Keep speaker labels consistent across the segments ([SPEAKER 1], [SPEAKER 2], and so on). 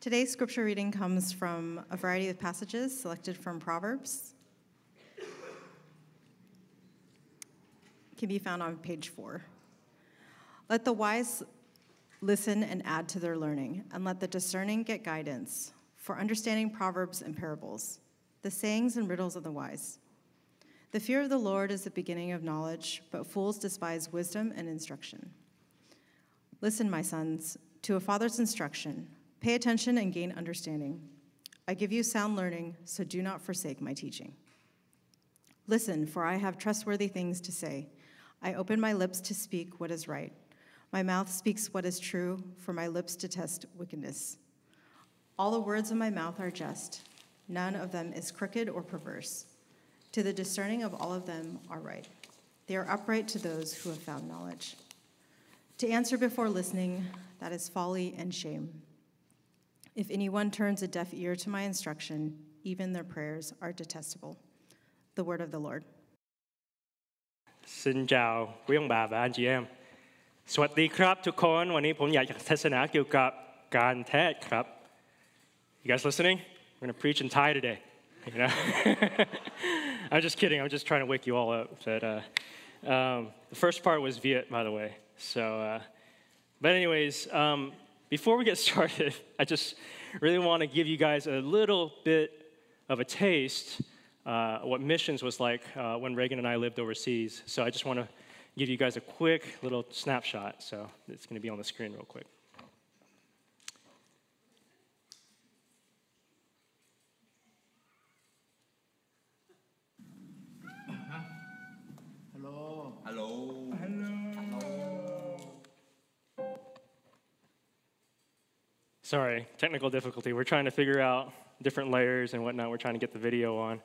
[SPEAKER 1] Today's scripture reading comes from a variety of passages selected from Proverbs. Can be found on page four. Let the wise listen and add to their learning, and let the discerning get guidance for understanding proverbs and parables, the sayings and riddles of the wise. The fear of the Lord is the beginning of knowledge, but fools despise wisdom and instruction. Listen, my sons, to a father's instruction. Pay attention and gain understanding. I give you sound learning, so do not forsake my teaching. Listen, for I have trustworthy things to say. I open my lips to speak what is right. My mouth speaks what is true, for my lips detest wickedness. All the words of my mouth are just, none of them is crooked or perverse. To the discerning of all of them are right. They are upright to those who have found knowledge. To answer before listening, that is folly and shame. If anyone turns a deaf ear to my instruction, even their prayers are detestable. The word of the Lord.
[SPEAKER 2] Xin chào quý ông bà và anh chị em สวัสดีครับทุกคนวันนี้ผมอยากจะเทศนาเกี่ยวกับการเทศครับ You guys listening? We're going to preach in Thai today. You know? I'm just kidding. I'm just trying to wake you all up. But uh, um, the first part was Viet, by the way. So, uh, but anyways, um, before we get started, I just really want to give you guys a little bit of a taste uh, what missions was like uh, when Reagan and I lived overseas. So I just want to give you guys a quick little snapshot. So it's going to be on the screen real quick. Sorry, technical difficulty. We're trying to figure out different layers and whatnot. We're trying to get the video on.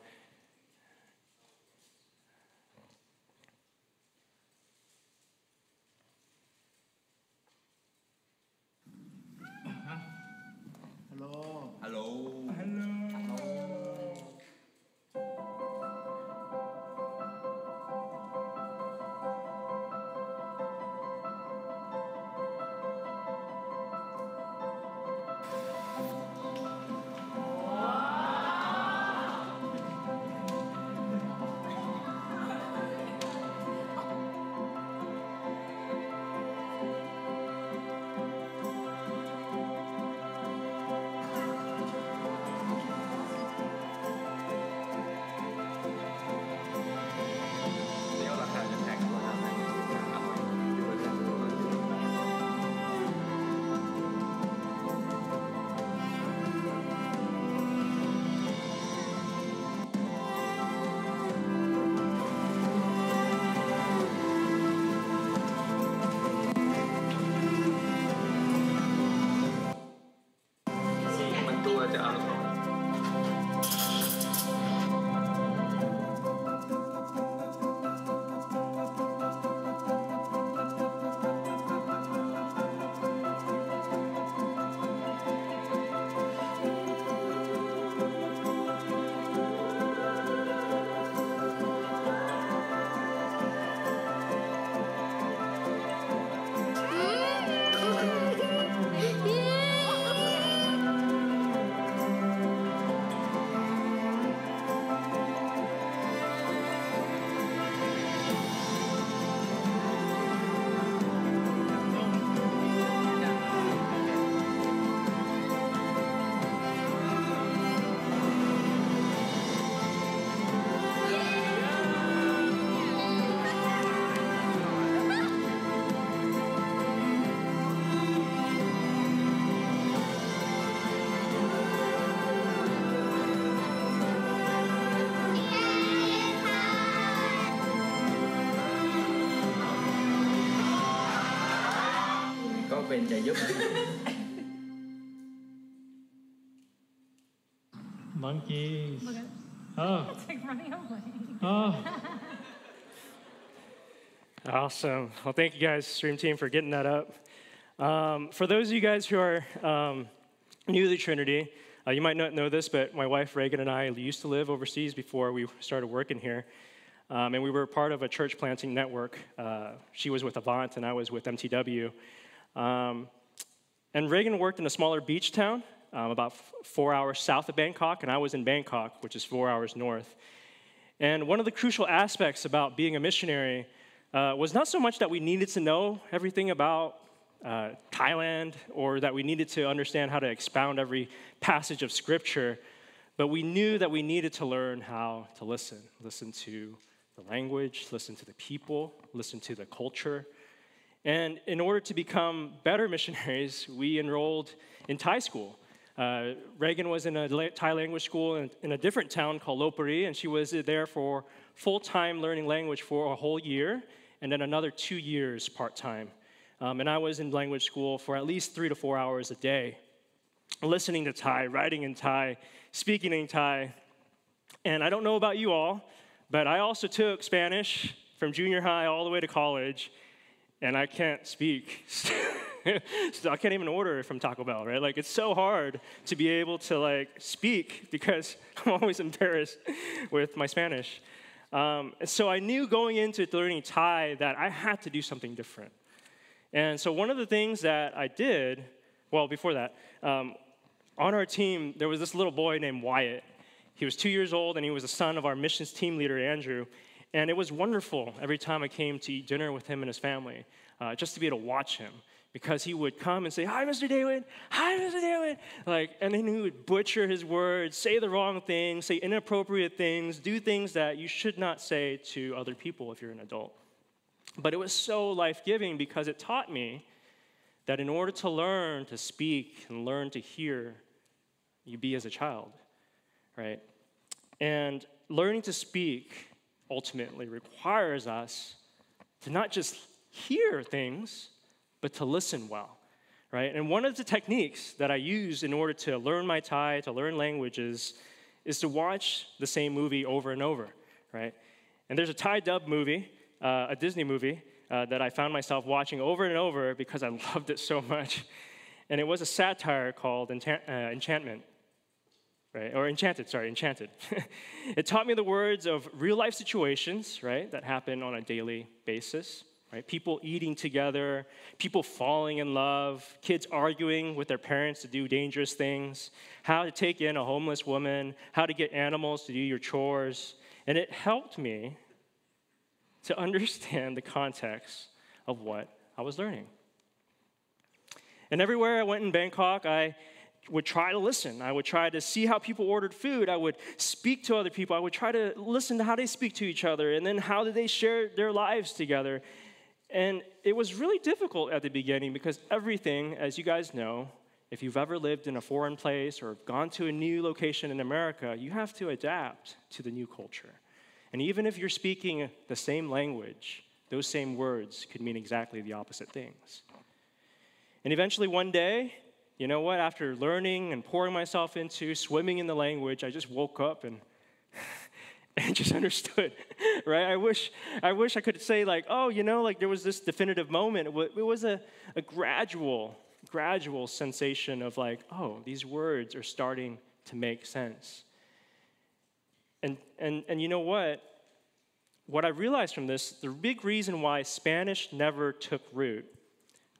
[SPEAKER 3] Có bên trợ giúp
[SPEAKER 4] Monkeys. Oh.
[SPEAKER 5] It's like running away.
[SPEAKER 4] Oh.
[SPEAKER 2] Awesome. Well, thank you guys, Stream Team, for getting that up. Um, for those of you guys who are um, new to the Trinity, uh, you might not know this, but my wife Reagan and I used to live overseas before we started working here. Um, and we were part of a church planting network. Uh, she was with Avant, and I was with MTW. Um, and Reagan worked in a smaller beach town um, about f- four hours south of Bangkok, and I was in Bangkok, which is four hours north. And one of the crucial aspects about being a missionary uh, was not so much that we needed to know everything about uh, Thailand or that we needed to understand how to expound every passage of scripture, but we knew that we needed to learn how to listen. Listen to the language, listen to the people, listen to the culture. And in order to become better missionaries, we enrolled in Thai school. Uh, Reagan was in a Thai language school in, in, a different town called Lopburi, and she was there for full time learning language for a whole year, and then another two years part time. Um, and I was in language school for at least three to four hours a day, listening to Thai, writing in Thai, speaking in Thai. And I don't know about you all, but I also took Spanish from junior high all the way to college, and I can't speak. so I can't even order from Taco Bell, right? Like it's so hard to be able to like speak because I'm always embarrassed with my Spanish. Um, so I knew going into learning Thai that I had to do something different. And so one of the things that I did, well, before that, um, on our team, there was this little boy named Wyatt. He was two years old, and he was the son of our missions team leader, Andrew. And it was wonderful every time I came to eat dinner with him and his family, uh, just to be able to watch him because he would come and say, Hi, Mr. David. Hi, Mr. David. Like, and then he would butcher his words, say the wrong things, say inappropriate things, do things that you should not say to other people if you're an adult. But it was so life giving because it taught me that in order to learn to speak and learn to hear, you be as a child, right? And learning to speak ultimately requires us to not just hear things, but to listen well, right? And one of the techniques that I use in order to learn my Thai, to learn languages, is to watch the same movie over and over, right? And there's a Thai dub movie, uh, a Disney movie, uh, that I found myself watching over and over because I loved it so much. And it was a satire called Enchant- uh, Enchantment, right? Or Enchanted, sorry, Enchanted. it taught me the words of real life situations, right, that happen on a daily basis right? People eating together, people falling in love, kids arguing with their parents to do dangerous things, how to take in a homeless woman, how to get animals to do your chores. And it helped me to understand the context of what I was learning. And everywhere I went in Bangkok, I would try to listen. I would try to see how people ordered food. I would speak to other people. I would try to listen to how they speak to each other and then how did they share their lives together. And it was really difficult at the beginning because everything, as you guys know, if you've ever lived in a foreign place or gone to a new location in America, you have to adapt to the new culture. And even if you're speaking the same language, those same words could mean exactly the opposite things. And eventually, one day, you know what? After learning and pouring myself into swimming in the language, I just woke up and and just understood, right? I wish, I wish I could say like, oh, you know, like there was this definitive moment. It was a, a gradual, gradual sensation of like, oh, these words are starting to make sense. And, and, and you know what? What I realized from this, the big reason why Spanish never took root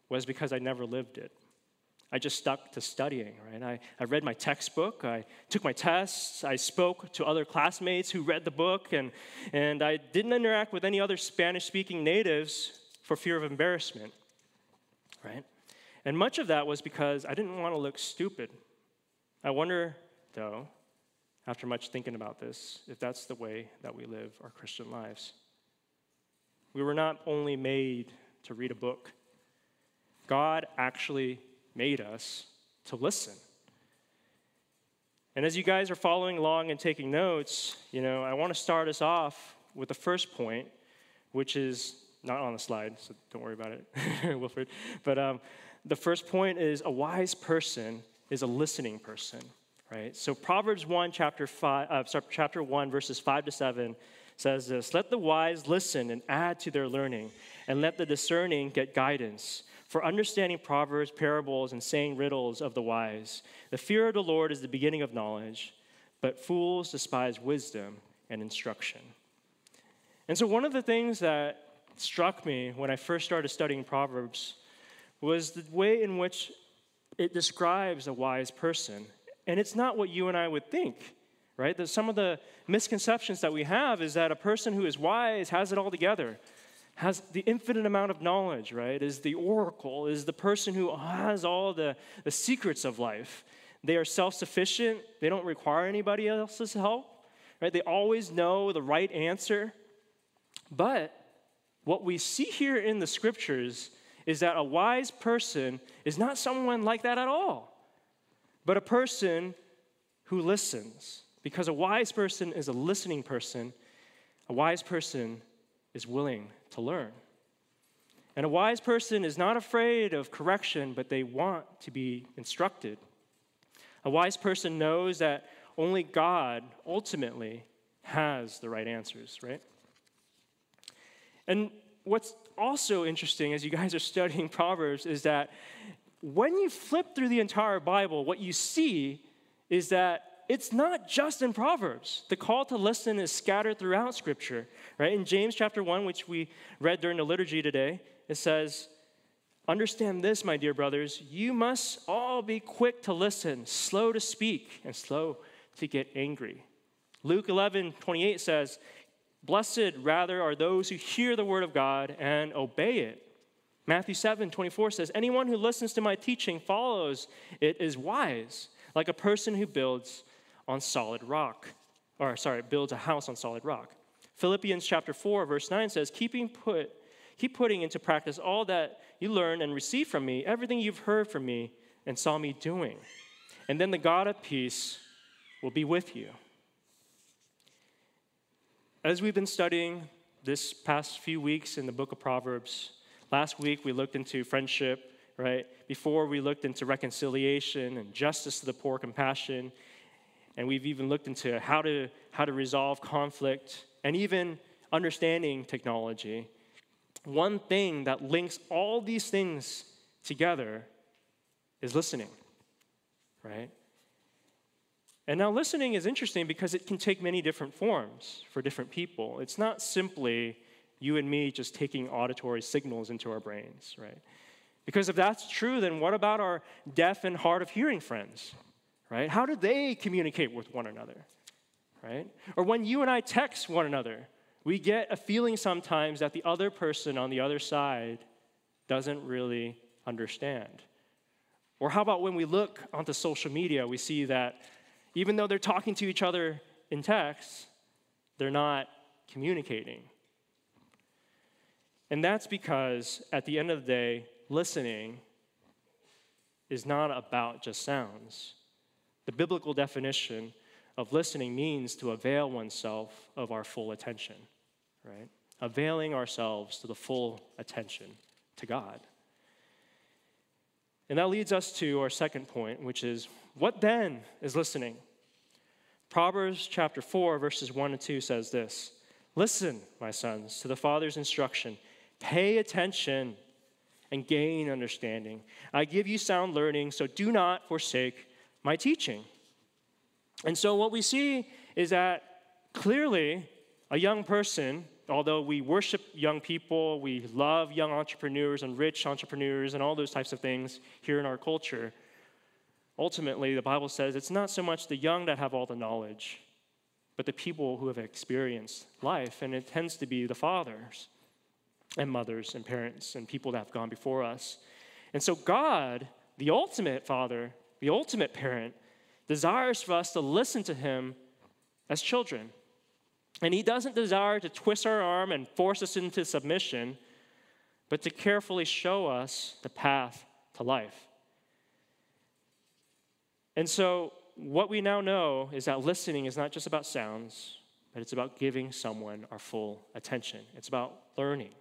[SPEAKER 2] was because I never lived it. I just stuck to studying, right? I, I read my textbook, I took my tests, I spoke to other classmates who read the book, and, and I didn't interact with any other Spanish speaking natives for fear of embarrassment, right? And much of that was because I didn't want to look stupid. I wonder, though, after much thinking about this, if that's the way that we live our Christian lives. We were not only made to read a book, God actually made us to listen. And as you guys are following along and taking notes, you know, I want to start us off with the first point, which is not on the slide, so don't worry about it, Wilfred. But um, the first point is a wise person is a listening person, right? So Proverbs 1, chapter, five, uh, sorry, chapter 1, verses 5 to 7 says this Let the wise listen and add to their learning, and let the discerning get guidance. For understanding proverbs, parables, and saying riddles of the wise, the fear of the Lord is the beginning of knowledge, but fools despise wisdom and instruction. And so, one of the things that struck me when I first started studying Proverbs was the way in which it describes a wise person. And it's not what you and I would think, right? That some of the misconceptions that we have is that a person who is wise has it all together, has the infinite amount of knowledge, right? Is the oracle, is the person who has all the, the secrets of life. They are self sufficient, they don't require anybody else's help, right? They always know the right answer. But what we see here in the scriptures is that a wise person is not someone like that at all, but a person who listens. Because a wise person is a listening person, a wise person is willing to learn. And a wise person is not afraid of correction, but they want to be instructed. A wise person knows that only God ultimately has the right answers, right? And what's also interesting as you guys are studying Proverbs is that when you flip through the entire Bible, what you see is that it's not just in Proverbs. The call to listen is scattered throughout Scripture, right? In James chapter 1, which we read during the liturgy today, it says, Understand this, my dear brothers, you must all be quick to listen, slow to speak, and slow to get angry. Luke 11, 28 says, Blessed rather are those who hear the word of God and obey it. Matthew 7 24 says, Anyone who listens to my teaching follows it is wise, like a person who builds on solid rock. Or, sorry, builds a house on solid rock. Philippians chapter 4, verse 9 says, Keeping put, Keep putting into practice all that you learned and received from me, everything you've heard from me and saw me doing. And then the God of peace will be with you. As we've been studying this past few weeks in the book of Proverbs, last week we looked into friendship, right? Before we looked into reconciliation and justice to the poor, compassion, and we've even looked into how to how to resolve conflict and even understanding technology. One thing that links all these things together is listening, right? And now, listening is interesting because it can take many different forms for different people. It's not simply you and me just taking auditory signals into our brains, right? Because if that's true, then what about our deaf and hard of hearing friends, right? How do they communicate with one another, right? Or when you and I text one another, we get a feeling sometimes that the other person on the other side doesn't really understand. Or how about when we look onto social media, we see that even though they're talking to each other in text, they're not communicating. And that's because at the end of the day, listening is not about just sounds. The biblical definition of listening means to avail oneself of our full attention, right? Availing ourselves to the full attention to God. And that leads us to our second point, which is what then is listening? Proverbs chapter 4, verses 1 and 2 says this Listen, my sons, to the Father's instruction. Pay attention and gain understanding. I give you sound learning, so do not forsake my teaching. And so, what we see is that clearly a young person, although we worship young people, we love young entrepreneurs and rich entrepreneurs and all those types of things here in our culture Ultimately, the Bible says it's not so much the young that have all the knowledge, but the people who have experienced life, and it tends to be the fathers and mothers and parents and people that have gone before us. And so, God, the ultimate father, the ultimate parent, desires for us to listen to him as children. And he doesn't desire to twist our arm and force us into submission, but to carefully show us the path to life. And so, what we now know is that listening is not just about sounds, but it's about giving someone our full attention. It's about learning,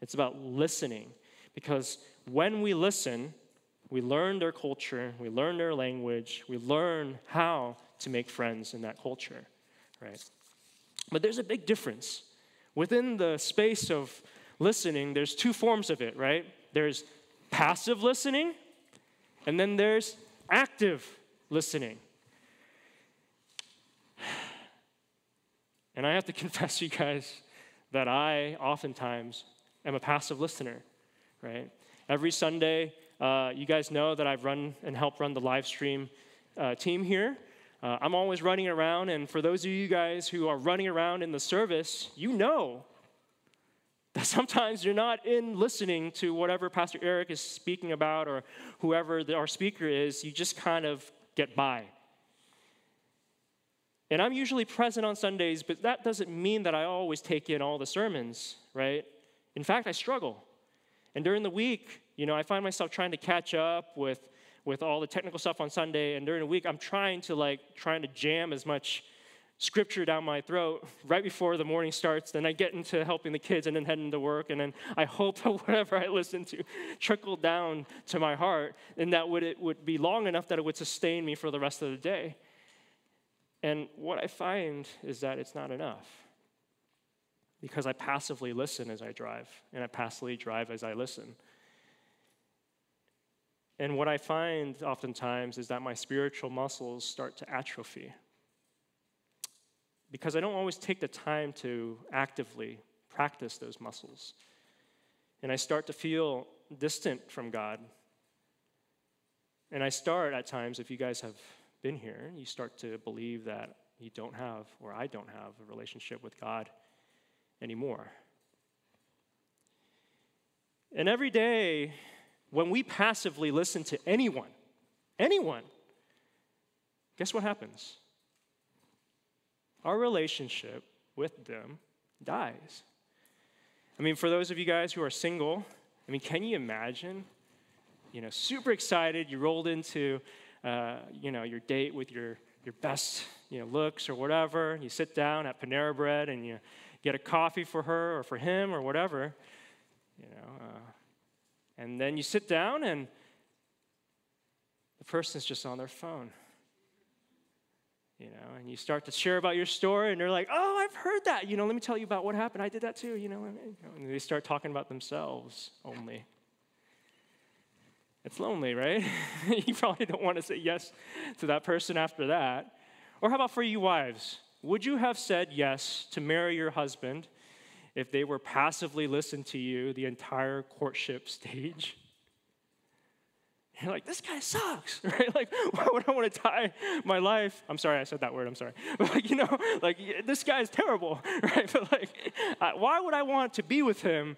[SPEAKER 2] it's about listening. Because when we listen, we learn their culture, we learn their language, we learn how to make friends in that culture, right? But there's a big difference. Within the space of listening, there's two forms of it, right? There's passive listening, and then there's active listening. And I have to confess, you guys, that I oftentimes am a passive listener, right? Every Sunday, uh, you guys know that I've run and helped run the live stream uh, team here. Uh, I'm always running around, and for those of you guys who are running around in the service, you know that sometimes you're not in listening to whatever Pastor Eric is speaking about or whoever the, our speaker is, you just kind of get by. And I'm usually present on Sundays, but that doesn't mean that I always take in all the sermons, right? In fact, I struggle. And during the week, you know, I find myself trying to catch up with, with all the technical stuff on Sunday. And during the week, I'm trying to like, trying to jam as much scripture down my throat right before the morning starts. Then I get into helping the kids and then heading to work. And then I hope that whatever I listen to trickled down to my heart and that would, it would be long enough that it would sustain me for the rest of the day. And what I find is that it's not enough because I passively listen as I drive, and I passively drive as I listen. And what I find oftentimes is that my spiritual muscles start to atrophy because I don't always take the time to actively practice those muscles. And I start to feel distant from God. And I start at times, if you guys have been here, you start to believe that you don't have, or I don't have, a relationship with God anymore. And every day, when we passively listen to anyone, anyone, guess what happens? Our relationship with them dies. I mean, for those of you guys who are single, I mean, can you imagine? You know, super excited, you rolled into, uh, you know, your date with your, your best, you know, looks or whatever. You sit down at Panera Bread and you get a coffee for her or for him or whatever, you know. Uh, and then you sit down and the person's just on their phone. You know, and you start to share about your story, and they're like, "Oh, I've heard that. You know, let me tell you about what happened. I did that too. You know, and they start talking about themselves only. It's lonely, right? you probably don't want to say yes to that person after that. Or how about for you wives? Would you have said yes to marry your husband if they were passively listened to you the entire courtship stage? You're like, this guy sucks, right? Like, why would I want to tie my life? I'm sorry, I said that word, I'm sorry. But like, you know, like, this guy is terrible, right? But like, why would I want to be with him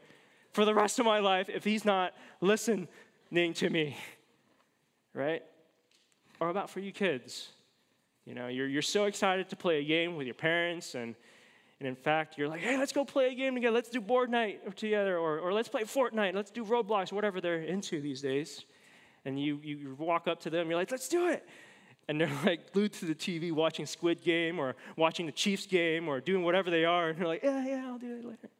[SPEAKER 2] for the rest of my life if he's not listening to me, right? Or about for you kids. You know, you're, you're so excited to play a game with your parents, and, and in fact, you're like, hey, let's go play a game together. Let's do board night together, or, or let's play Fortnite, let's do Roblox, whatever they're into these days. And you, you walk up to them, you're like, let's do it. And they're like glued to the TV watching Squid Game or watching the Chiefs game or doing whatever they are. And you're like, yeah, yeah, I'll do it later.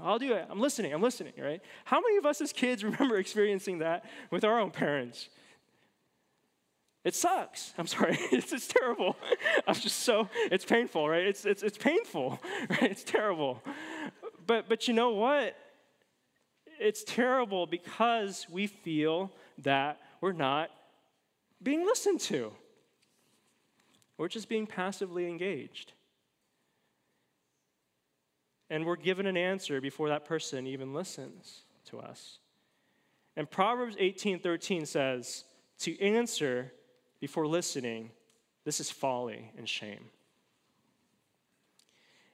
[SPEAKER 2] I'll do it. I'm listening. I'm listening, right? How many of us as kids remember experiencing that with our own parents? It sucks. I'm sorry. It's, it's terrible. I'm just so, it's painful, right? It's, it's, it's painful, right? It's terrible. But, but you know what? It's terrible because we feel that we're not being listened to. We're just being passively engaged. And we're given an answer before that person even listens to us. And Proverbs 18:13 says, "To answer before listening, this is folly and shame."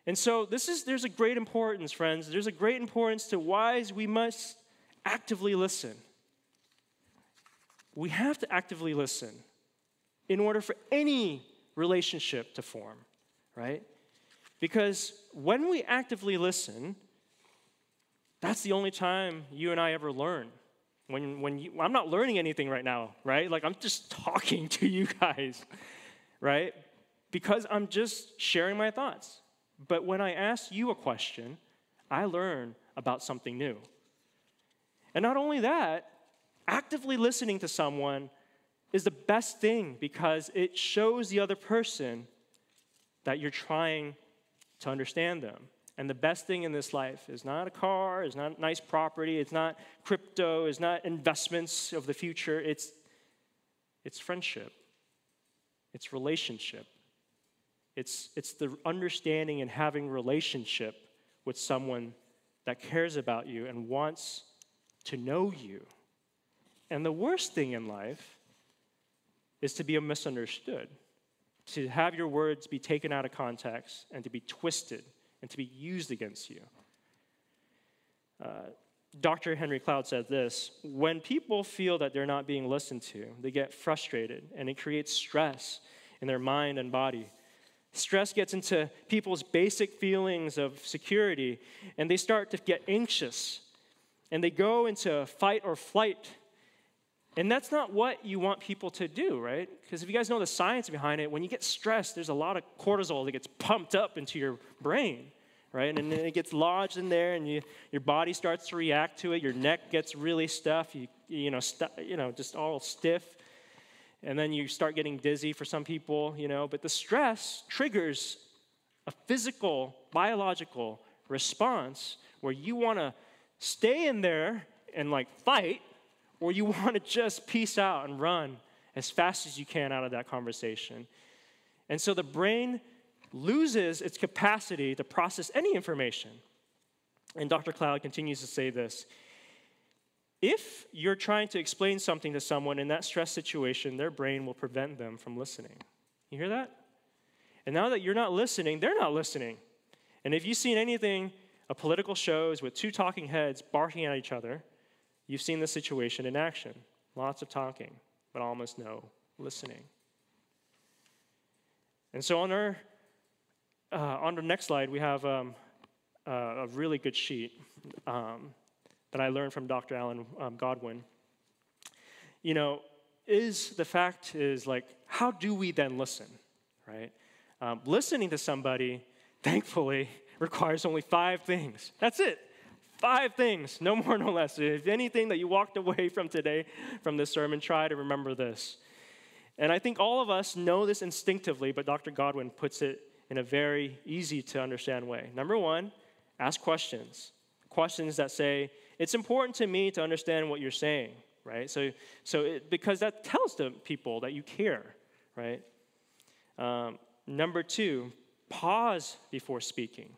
[SPEAKER 2] And so this is there's a great importance, friends. There's a great importance to why we must actively listen. We have to actively listen in order for any relationship to form, right? Because when we actively listen, that's the only time you and I ever learn. When, when you, I'm not learning anything right now, right? Like I'm just talking to you guys, right? Because I'm just sharing my thoughts. But when I ask you a question, I learn about something new. And not only that, actively listening to someone is the best thing because it shows the other person that you're trying to understand them. And the best thing in this life is not a car, is not nice property, it's not crypto, it's not investments of the future, it's, it's friendship, it's relationship. It's, it's the understanding and having relationship with someone that cares about you and wants to know you. And the worst thing in life is to be misunderstood, to have your words be taken out of context and to be twisted and to be used against you. Uh, Dr. Henry Cloud said this When people feel that they're not being listened to, they get frustrated and it creates stress in their mind and body. Stress gets into people's basic feelings of security and they start to get anxious and they go into fight or flight. And that's not what you want people to do, right? Because if you guys know the science behind it, when you get stressed, there's a lot of cortisol that gets pumped up into your brain right? And then it gets lodged in there, and you, your body starts to react to it. Your neck gets really stuffed, you, you, know, you know, just all stiff. And then you start getting dizzy for some people, you know. But the stress triggers a physical, biological response where you want to stay in there and like fight, or you want to just peace out and run as fast as you can out of that conversation. And so the brain loses its capacity to process any information. And Dr. Cloud continues to say this if you're trying to explain something to someone in that stress situation, their brain will prevent them from listening. You hear that? And now that you're not listening, they're not listening. And if you've seen anything, a political shows with two talking heads barking at each other, you've seen the situation in action. Lots of talking, but almost no listening. And so on our uh, on the next slide, we have um, uh, a really good sheet um, that I learned from Dr. Alan um, Godwin. You know, is the fact is like, how do we then listen, right? Um, listening to somebody, thankfully, requires only five things. That's it. Five things, no more, no less. If anything that you walked away from today, from this sermon, try to remember this. And I think all of us know this instinctively, but Dr. Godwin puts it in a very easy to understand way. Number one, ask questions. Questions that say, it's important to me to understand what you're saying, right? So, so it, because that tells the people that you care, right? Um, number two, pause before speaking.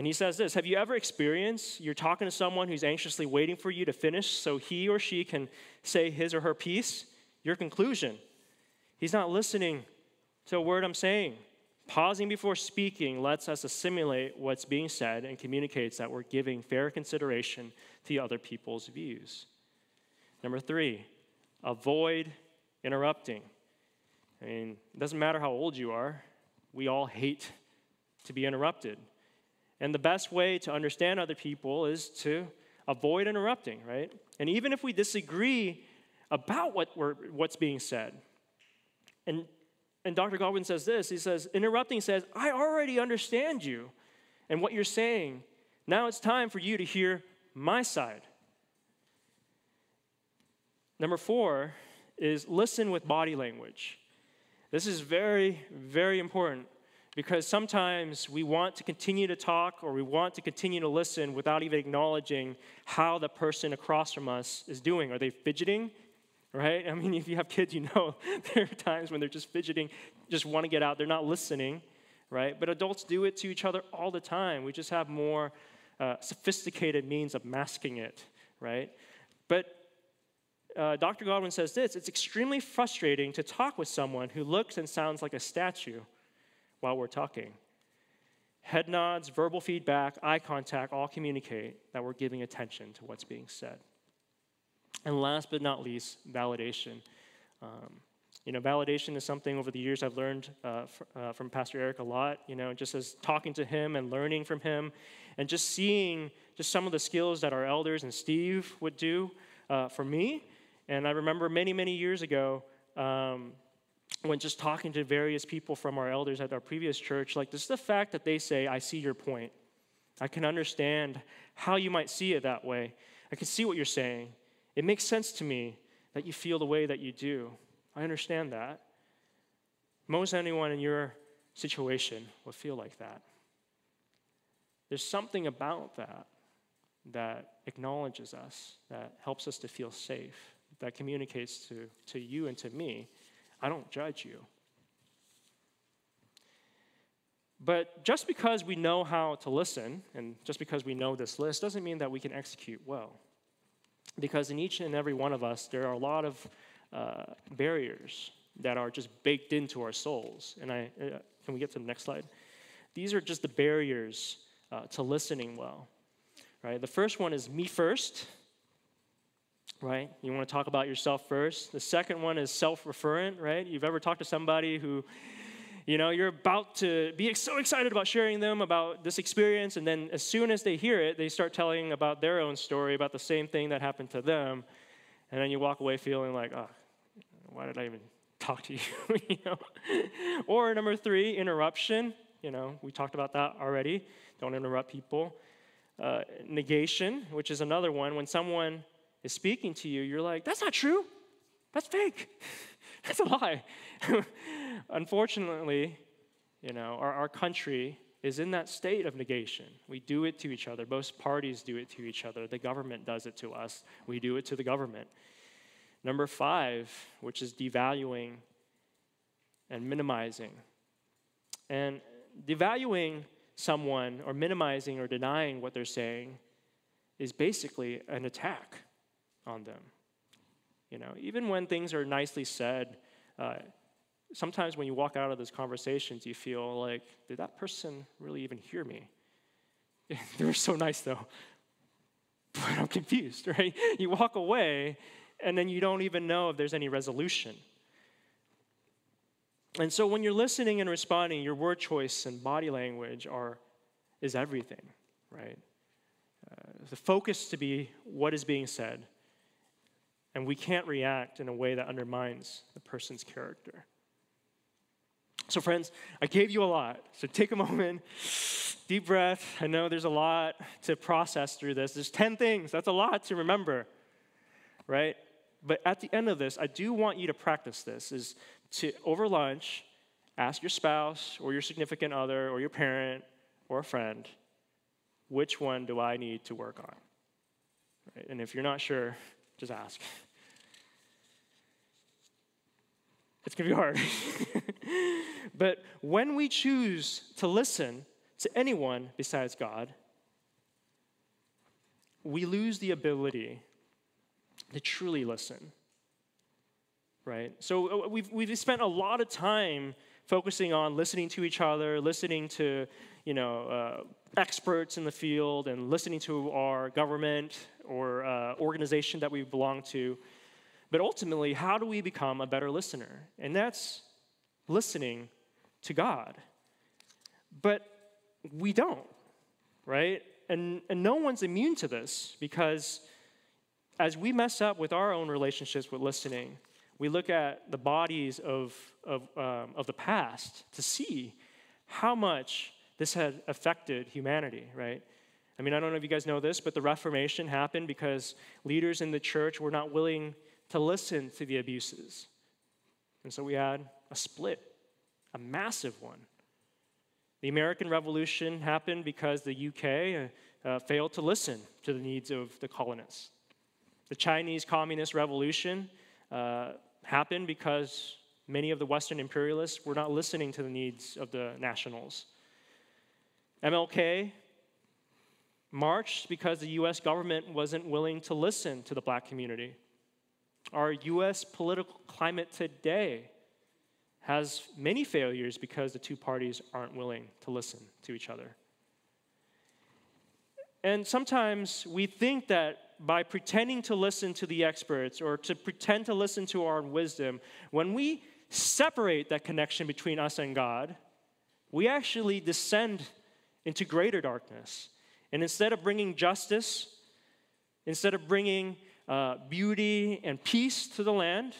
[SPEAKER 2] And he says this Have you ever experienced you're talking to someone who's anxiously waiting for you to finish so he or she can say his or her piece, your conclusion? He's not listening to a word I'm saying. Pausing before speaking lets us assimilate what's being said and communicates that we're giving fair consideration to other people's views. Number three, avoid interrupting. I mean, it doesn't matter how old you are, we all hate to be interrupted. And the best way to understand other people is to avoid interrupting, right? And even if we disagree about what what's being said, and and Dr. Godwin says this he says, interrupting says, I already understand you and what you're saying. Now it's time for you to hear my side. Number four is listen with body language. This is very, very important because sometimes we want to continue to talk or we want to continue to listen without even acknowledging how the person across from us is doing. Are they fidgeting? right? I mean, if you have kids, you know there are times when they're just fidgeting, just want to get out, they're not listening, right? But adults do it to each other all the time. We just have more uh, sophisticated means of masking it, right? But uh, Dr. Godwin says this it's extremely frustrating to talk with someone who looks and sounds like a statue while we're talking. Head nods, verbal feedback, eye contact all communicate that we're giving attention to what's being said. And last but not least, validation. Um, you know, validation is something over the years I've learned uh, uh, from Pastor Eric a lot, you know, just as talking to him and learning from him and just seeing just some of the skills that our elders and Steve would do uh, for me. And I remember many, many years ago um, when just talking to various people from our elders at our previous church, like just the fact that they say, I see your point. I can understand how you might see it that way. I can see what you're saying. It makes sense to me that you feel the way that you do. I understand that. Most anyone in your situation would feel like that. There's something about that that acknowledges us, that helps us to feel safe, that communicates to, to you and to me. I don't judge you. But just because we know how to listen, and just because we know this list, doesn't mean that we can execute well. Because in each and every one of us, there are a lot of uh, barriers that are just baked into our souls. And I, uh, can we get to the next slide? These are just the barriers uh, to listening well. Right? The first one is me first. Right? You want to talk about yourself first. The second one is self-referent. Right? You've ever talked to somebody who you know, you're about to be so excited about sharing them about this experience, and then as soon as they hear it, they start telling about their own story, about the same thing that happened to them. And then you walk away feeling like, oh, why did I even talk to you? you know? Or number three, interruption. You know, we talked about that already. Don't interrupt people. Uh, negation, which is another one. When someone is speaking to you, you're like, that's not true. That's fake. that's a lie. Unfortunately, you know, our, our country is in that state of negation. We do it to each other. Both parties do it to each other. The government does it to us. We do it to the government. Number five, which is devaluing and minimizing. And devaluing someone or minimizing or denying what they're saying is basically an attack on them. You know, even when things are nicely said, uh, sometimes when you walk out of those conversations, you feel like, did that person really even hear me? they were so nice though. But I'm confused, right? You walk away and then you don't even know if there's any resolution. And so when you're listening and responding, your word choice and body language are is everything, right? Uh, the focus to be what is being said, and we can't react in a way that undermines the person's character. So, friends, I gave you a lot. So, take a moment, deep breath. I know there's a lot to process through this. There's 10 things, that's a lot to remember, right? But at the end of this, I do want you to practice this is to over lunch, ask your spouse or your significant other or your parent or a friend, which one do I need to work on? Right? And if you're not sure, just ask. It's going to be hard. but when we choose to listen to anyone besides God, we lose the ability to truly listen. Right? So uh, we've, we've spent a lot of time focusing on listening to each other, listening to you know, uh, experts in the field, and listening to our government or uh, organization that we belong to. But ultimately, how do we become a better listener? And that's listening to God. But we don't, right? And, and no one's immune to this because as we mess up with our own relationships with listening, we look at the bodies of, of, um, of the past to see how much this had affected humanity, right? I mean, I don't know if you guys know this, but the Reformation happened because leaders in the church were not willing to listen to the abuses. And so we had a split, a massive one. The American Revolution happened because the UK uh, failed to listen to the needs of the colonists. The Chinese Communist Revolution uh, happened because many of the Western imperialists were not listening to the needs of the nationals. MLK marched because the US government wasn't willing to listen to the black community. Our US political climate today has many failures because the two parties aren't willing to listen to each other. And sometimes we think that by pretending to listen to the experts or to pretend to listen to our wisdom, when we separate that connection between us and God, we actually descend into greater darkness. And instead of bringing justice, instead of bringing uh, beauty and peace to the land.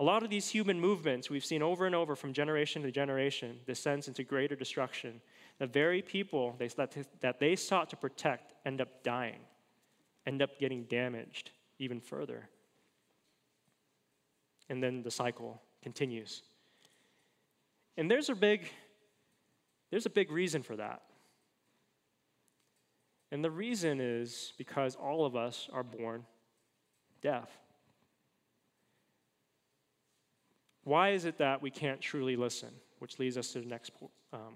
[SPEAKER 2] A lot of these human movements we've seen over and over from generation to generation descends into greater destruction. The very people they, that, that they sought to protect end up dying, end up getting damaged even further. And then the cycle continues. And there's a big, there's a big reason for that. And the reason is because all of us are born deaf. Why is it that we can't truly listen? Which leads us to the next um,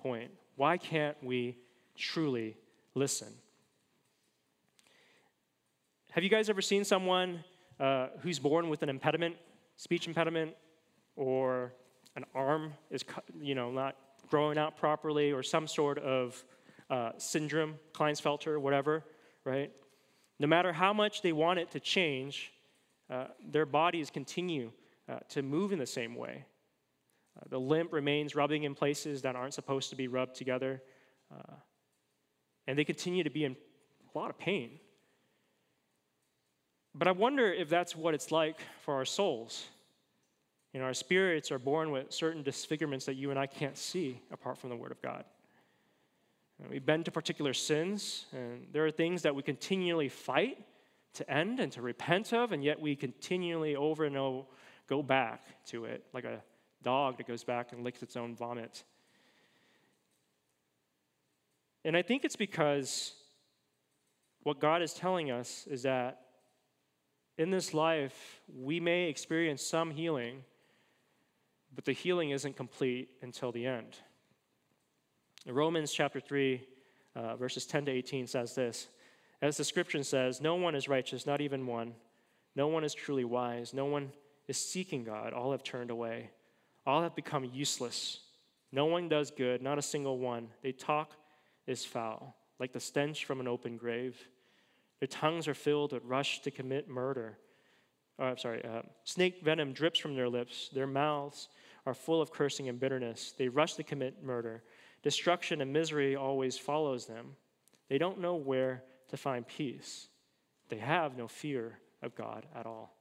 [SPEAKER 2] point. Why can't we truly listen? Have you guys ever seen someone uh, who's born with an impediment, speech impediment, or an arm is, you know, not growing out properly, or some sort of uh, syndrome, Klinefelter, whatever, right? No matter how much they want it to change, uh, their bodies continue uh, to move in the same way. Uh, the limp remains rubbing in places that aren't supposed to be rubbed together, uh, and they continue to be in a lot of pain. But I wonder if that's what it's like for our souls. You know, our spirits are born with certain disfigurements that you and I can't see apart from the Word of God. And we bend to particular sins, and there are things that we continually fight to end and to repent of, and yet we continually over and over go back to it like a dog that goes back and licks its own vomit. And I think it's because what God is telling us is that in this life, we may experience some healing but the healing isn't complete until the end. Romans chapter 3, uh, verses 10 to 18 says this As the scripture says, no one is righteous, not even one. No one is truly wise. No one is seeking God. All have turned away. All have become useless. No one does good, not a single one. They talk is foul, like the stench from an open grave. Their tongues are filled with rush to commit murder. Oh, I'm sorry, uh, snake venom drips from their lips. Their mouths are full of cursing and bitterness. They rush to commit murder. Destruction and misery always follows them. They don't know where to find peace. They have no fear of God at all.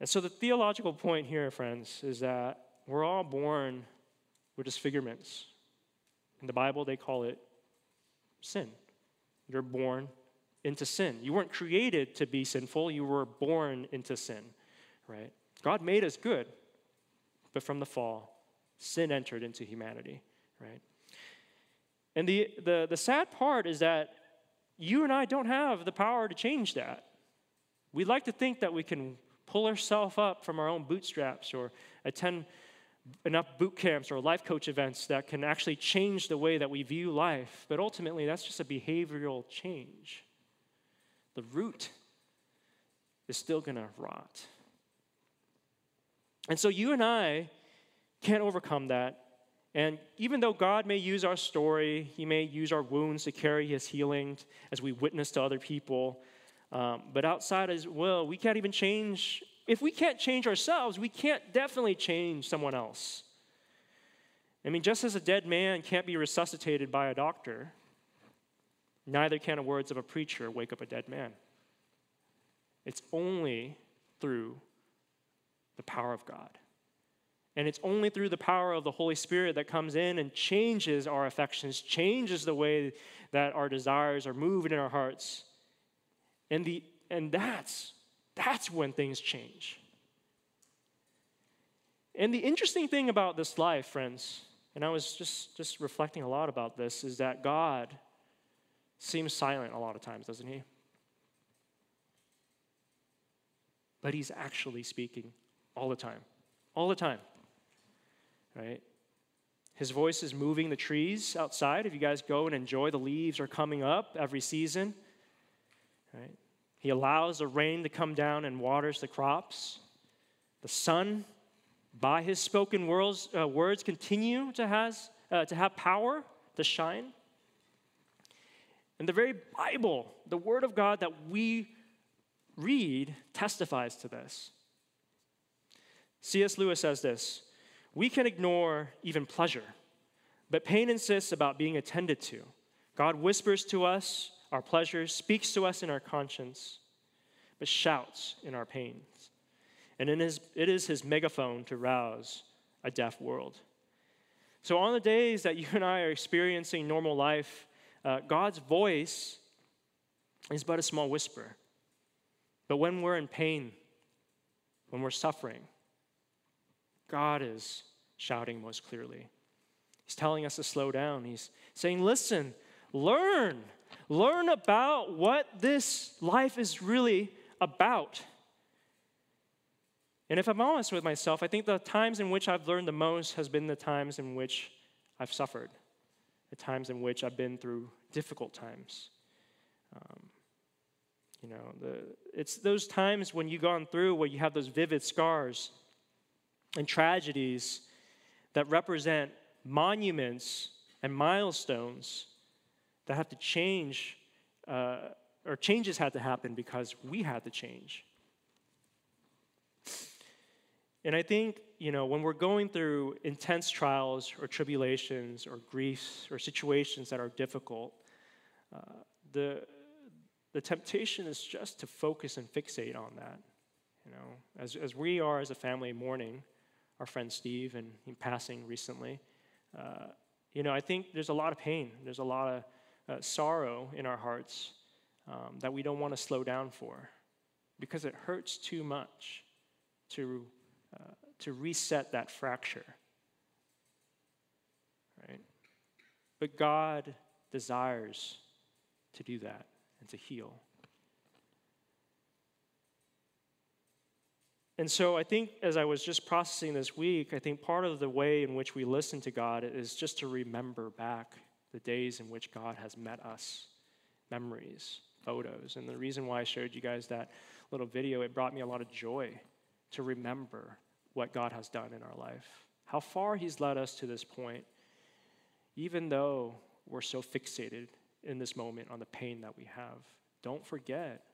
[SPEAKER 2] And so, the theological point here, friends, is that we're all born with disfigurements. In the Bible, they call it sin. You're born into sin. You weren't created to be sinful, you were born into sin, right? God made us good but from the fall, sin entered into humanity, right? And the, the, the sad part is that you and I don't have the power to change that. We like to think that we can pull ourselves up from our own bootstraps or attend enough boot camps or life coach events that can actually change the way that we view life. But ultimately, that's just a behavioral change. The root is still going to rot. And so you and I can't overcome that. And even though God may use our story, He may use our wounds to carry His healing as we witness to other people. Um, but outside His will, we can't even change. If we can't change ourselves, we can't definitely change someone else. I mean, just as a dead man can't be resuscitated by a doctor, neither can the words of a preacher wake up a dead man. It's only through the power of God. And it's only through the power of the Holy Spirit that comes in and changes our affections, changes the way that our desires are moving in our hearts. And, the, and that's, that's when things change. And the interesting thing about this life, friends, and I was just, just reflecting a lot about this, is that God seems silent a lot of times, doesn't he? But he's actually speaking all the time. All the time. Right? His voice is moving the trees outside. If you guys go and enjoy, the leaves are coming up every season. Right? He allows the rain to come down and waters the crops. The sun, by his spoken words, uh, words continue to, has, uh, to have power to shine. And the very Bible, the Word of God that we read, testifies to this. C.S. Lewis says this We can ignore even pleasure, but pain insists about being attended to. God whispers to us our pleasures, speaks to us in our conscience, but shouts in our pains. And in his, it is his megaphone to rouse a deaf world. So, on the days that you and I are experiencing normal life, uh, God's voice is but a small whisper. But when we're in pain, when we're suffering, God is shouting most clearly. He's telling us to slow down. He's saying, listen, learn. Learn about what this life is really about. And if I'm honest with myself, I think the times in which I've learned the most has been the times in which I've suffered, the times in which I've been through difficult times. Um, You know, the, it's those times when you've gone through where you have those vivid scars and tragedies that represent monuments and milestones that have to change, uh, or changes had to happen because we had to change. And I think, you know, when we're going through intense trials or tribulations or griefs or situations that are difficult, uh, the, the temptation is just to focus and fixate on that. You know, as, as we are as a family mourning our friend Steve and him passing recently, uh, you know, I think there's a lot of pain. There's a lot of uh, sorrow in our hearts um, that we don't want to slow down for because it hurts too much to uh, to reset that fracture. Right? But God desires to do that and to heal. And so I think as I was just processing this week, I think part of the way in which we listen to God is just to remember back the days in which God has met us, memories, photos. And the reason why I showed you guys that little video, it brought me a lot of joy to remember what God has done in our life, how far He's led us to this point, even though we're so fixated in this moment on the pain that we have. Don't forget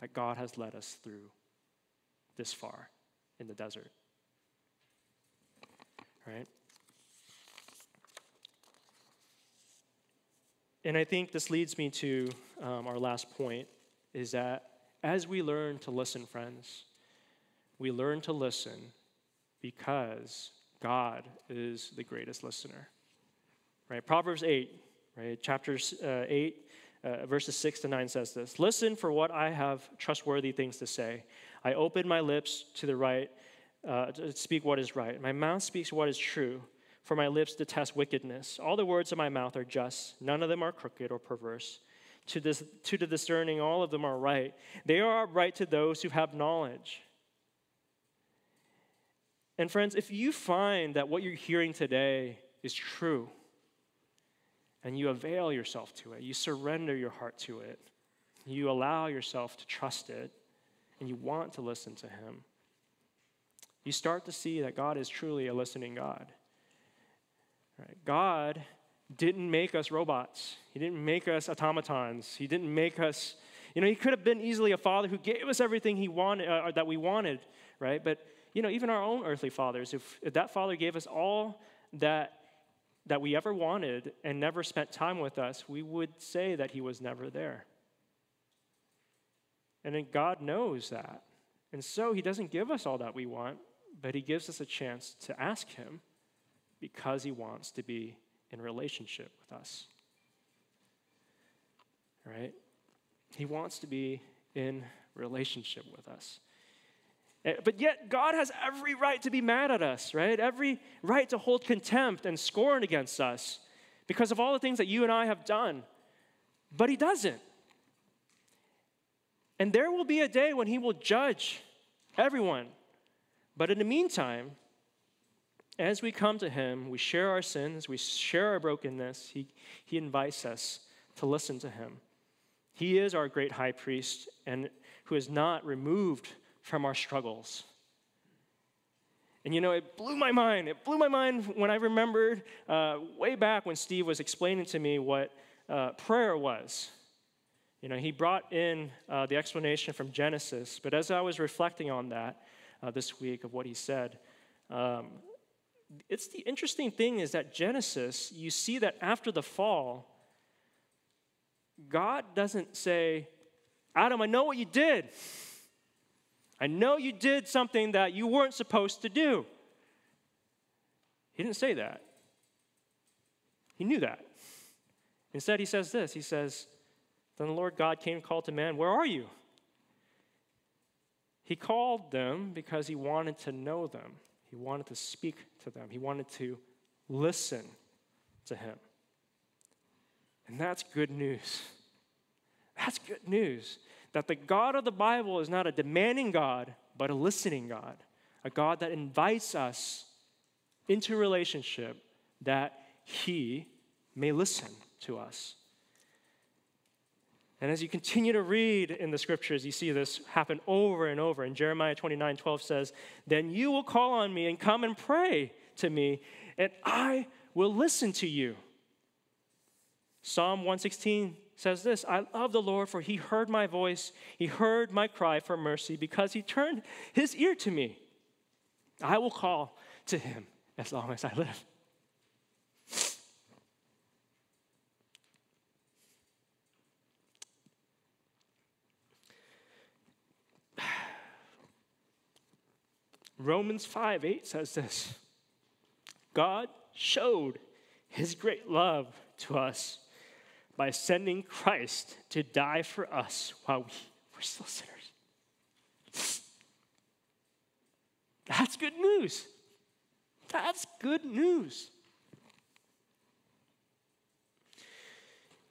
[SPEAKER 2] that God has led us through this far in the desert. Right? And I think this leads me to um, our last point is that as we learn to listen, friends, we learn to listen because God is the greatest listener. Right? Proverbs 8, right? Chapters uh, 8, uh, verses 6 to 9 says this Listen for what I have trustworthy things to say. I open my lips to the right, uh, to speak what is right. My mouth speaks what is true, for my lips detest wickedness. All the words of my mouth are just, none of them are crooked or perverse. To, this, to the discerning, all of them are right. They are right to those who have knowledge. And friends, if you find that what you're hearing today is true, and you avail yourself to it, you surrender your heart to it, you allow yourself to trust it, and you want to listen to Him, you start to see that God is truly a listening God. Right? God didn't make us robots, He didn't make us automatons, He didn't make us. You know, he could have been easily a father who gave us everything he wanted, uh, that we wanted, right? But you know, even our own earthly fathers, if, if that father gave us all that, that we ever wanted and never spent time with us, we would say that he was never there. And then God knows that. And so he doesn't give us all that we want, but he gives us a chance to ask him because he wants to be in relationship with us. Right? He wants to be in relationship with us. Eh, but yet, God has every right to be mad at us, right? Every right to hold contempt and scorn against us because of all the things that you and I have done. But He doesn't. And there will be a day when He will judge everyone. But in the meantime, as we come to Him, we share our sins, we share our brokenness, He, he invites us to listen to Him. He is our great high priest and who is not removed from our struggles. And you know, it blew my mind. It blew my mind when I remembered uh, way back when Steve was explaining to me what uh, prayer was. You know, he brought in uh, the explanation from Genesis, but as I was reflecting on that uh, this week of what he said, um, it's the interesting thing is that Genesis, you see that after the fall, God doesn't say, Adam, I know what you did. I know you did something that you weren't supposed to do. He didn't say that. He knew that. Instead, he says this He says, Then the Lord God came and called to man, Where are you? He called them because he wanted to know them, he wanted to speak to them, he wanted to listen to him. And that's good news. That's good news that the God of the Bible is not a demanding God, but a listening God, a God that invites us into relationship that He may listen to us. And as you continue to read in the scriptures, you see this happen over and over. And Jeremiah 29 12 says, Then you will call on me and come and pray to me, and I will listen to you. Psalm 116 says this I love the Lord, for he heard my voice, he heard my cry for mercy, because he turned his ear to me. I will call to him as long as I live. Romans 5 8 says this God showed his great love to us by sending Christ to die for us while we were still sinners. That's good news. That's good news.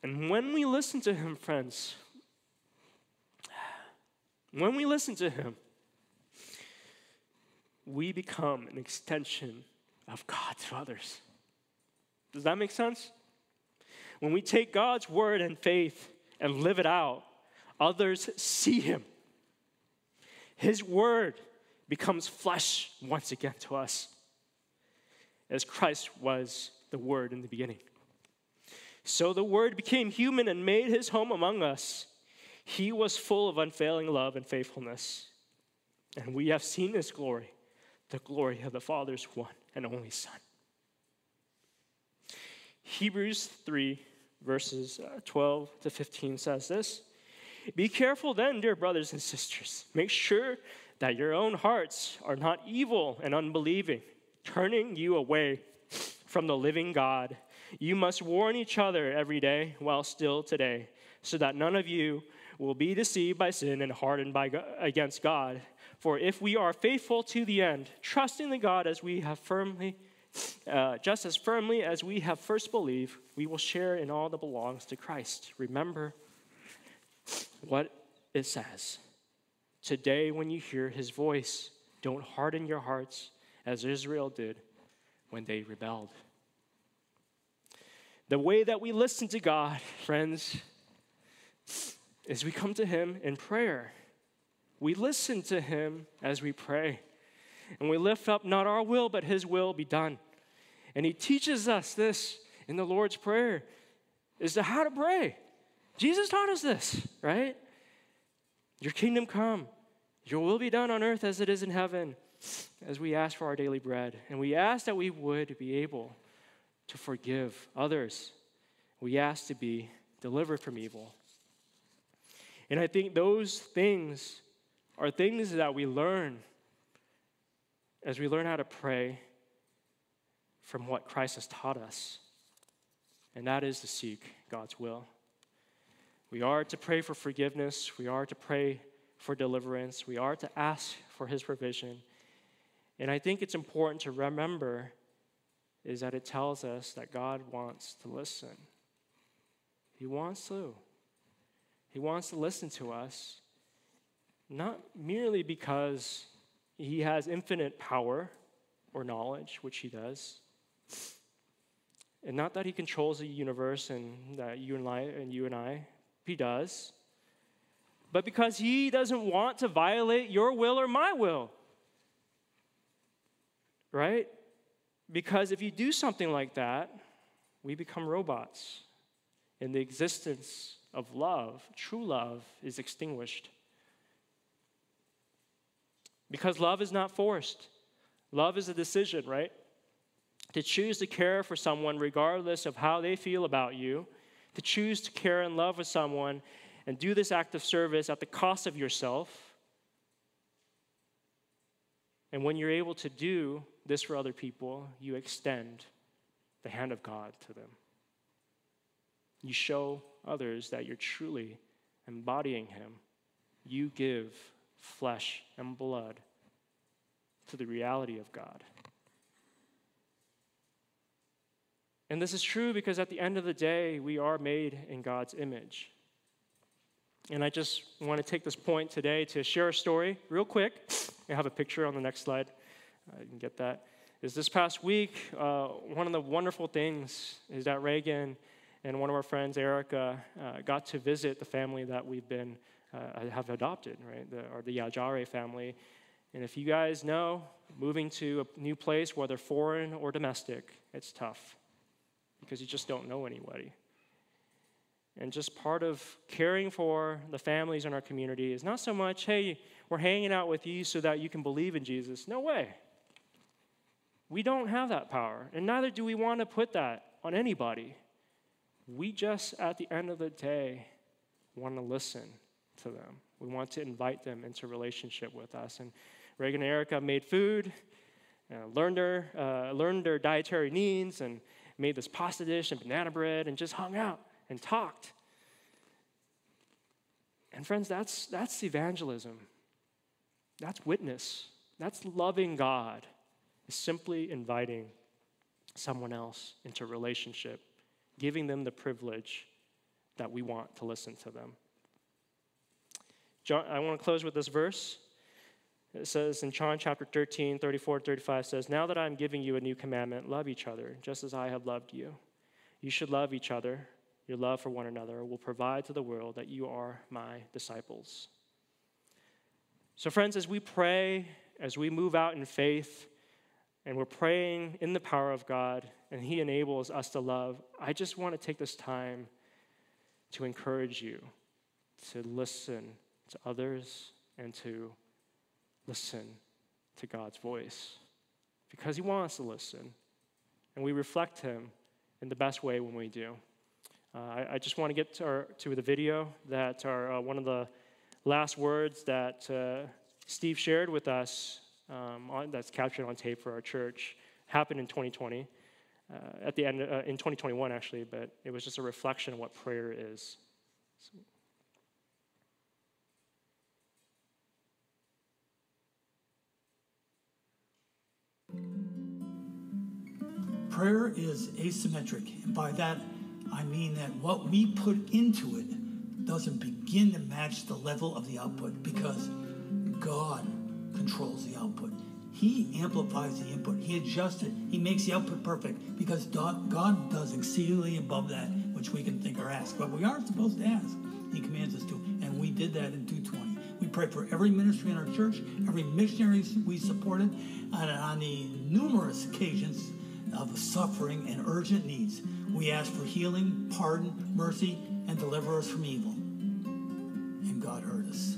[SPEAKER 2] And when we listen to him, friends, when we listen to him, we become an extension of God to others. Does that make sense? When we take God's word and faith and live it out, others see Him. His word becomes flesh once again to us, as Christ was the Word in the beginning. So the Word became human and made His home among us. He was full of unfailing love and faithfulness. And we have seen His glory, the glory of the Father's one and only Son. Hebrews 3, verses uh, 12 to 15 says this Be careful then, dear brothers and sisters. Make sure that your own hearts are not evil and unbelieving, turning you away from the living God. You must warn each other every day while still today, so that none of you will be deceived by sin and hardened by, against God. For if we are faithful to the end, trusting the God as we have firmly uh, just as firmly as we have first believed, we will share in all that belongs to Christ. Remember what it says. Today, when you hear his voice, don't harden your hearts as Israel did when they rebelled. The way that we listen to God, friends, is we come to him in prayer. We listen to him as we pray. And we lift up not our will, but his will be done. And he teaches us this in the Lord's Prayer is to how to pray. Jesus taught us this, right? Your kingdom come, your will be done on earth as it is in heaven, as we ask for our daily bread. And we ask that we would be able to forgive others. We ask to be delivered from evil. And I think those things are things that we learn as we learn how to pray from what Christ has taught us, and that is to seek God's will. We are to pray for forgiveness, we are to pray for deliverance, we are to ask for his provision. And I think it's important to remember is that it tells us that God wants to listen. He wants to. He wants to listen to us, not merely because he has infinite power or knowledge, which he does. And not that he controls the universe and that you and I and you and I, he does. But because he doesn't want to violate your will or my will. Right? Because if you do something like that, we become robots. And the existence of love, true love, is extinguished. Because love is not forced. Love is a decision, right? To choose to care for someone regardless of how they feel about you, to choose to care and love with someone and do this act of service at the cost of yourself. And when you're able to do this for other people, you extend the hand of God to them. You show others that you're truly embodying Him. You give flesh and blood to the reality of God. And this is true because at the end of the day, we are made in God's image. And I just want to take this point today to share a story real quick. I have a picture on the next slide. Uh, you can get that. Is this past week, uh, one of the wonderful things is that Reagan and one of our friends, Erica, uh, got to visit the family that we've been uh, have adopted, right? The, or the Yajare family. And if you guys know, moving to a new place, whether foreign or domestic, it's tough because you just don't know anybody. And just part of caring for the families in our community is not so much, hey, we're hanging out with you so that you can believe in Jesus. No way. We don't have that power, and neither do we want to put that on anybody. We just, at the end of the day, want to listen to them. We want to invite them into relationship with us. And Reagan and Erica made food, uh, learned, their, uh, learned their dietary needs, and made this pasta dish and banana bread, and just hung out and talked. And friends, that's, that's evangelism. That's witness. That's loving God, is simply inviting someone else into relationship, giving them the privilege that we want to listen to them. John, I want to close with this verse. It says in John chapter 13, 34 35 says, Now that I'm giving you a new commandment, love each other, just as I have loved you. You should love each other. Your love for one another will provide to the world that you are my disciples. So, friends, as we pray, as we move out in faith, and we're praying in the power of God, and He enables us to love, I just want to take this time to encourage you to listen to others and to listen to God's voice because He wants to listen. And we reflect Him in the best way when we do. Uh, I, I, just want to get to, our, to the video that are uh, one of the last words that uh, Steve shared with us um, on, that's captured on tape for our church happened in 2020. Uh, at the end, uh, in 2021, actually, but it was just a reflection of what prayer is. So,
[SPEAKER 5] Prayer is asymmetric. And by that, I mean that what we put into it doesn't begin to match the level of the output because God controls the output. He amplifies the input. He adjusts it. He makes the output perfect because God does exceedingly above that which we can think or ask. But we aren't supposed to ask. He commands us to. And we did that in 220. We prayed for every ministry in our church, every missionary we supported, and on the numerous occasions of suffering and urgent needs. We ask for healing, pardon, mercy, and deliver us from evil. And God heard us.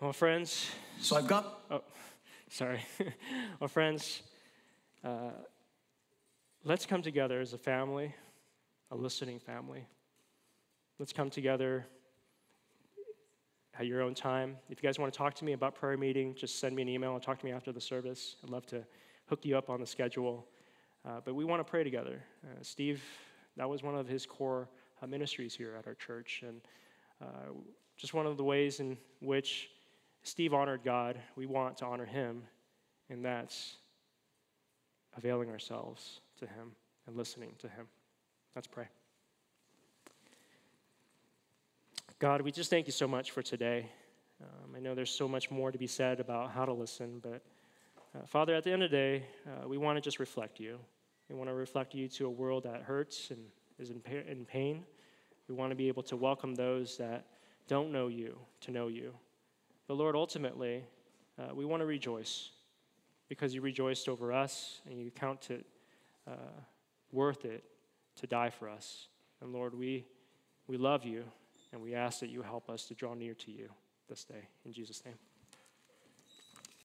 [SPEAKER 2] Well, friends.
[SPEAKER 6] So I've got.
[SPEAKER 2] Oh, sorry. well, friends, uh, let's come together as a family, a listening family. Let's come together at your own time. If you guys want to talk to me about prayer meeting, just send me an email and talk to me after the service. I'd love to hook you up on the schedule. Uh, but we want to pray together. Uh, Steve, that was one of his core uh, ministries here at our church. And uh, just one of the ways in which Steve honored God, we want to honor him, and that's availing ourselves to him and listening to him. Let's pray. God, we just thank you so much for today. Um, I know there's so much more to be said about how to listen, but uh, Father, at the end of the day, uh, we want to just reflect you. We want to reflect you to a world that hurts and is in, pa- in pain. We want to be able to welcome those that don't know you to know you. But Lord, ultimately, uh, we want to rejoice because you rejoiced over us and you count it uh, worth it to die for us. And Lord, we, we love you and we ask that you help us to draw near to you this day. In Jesus' name.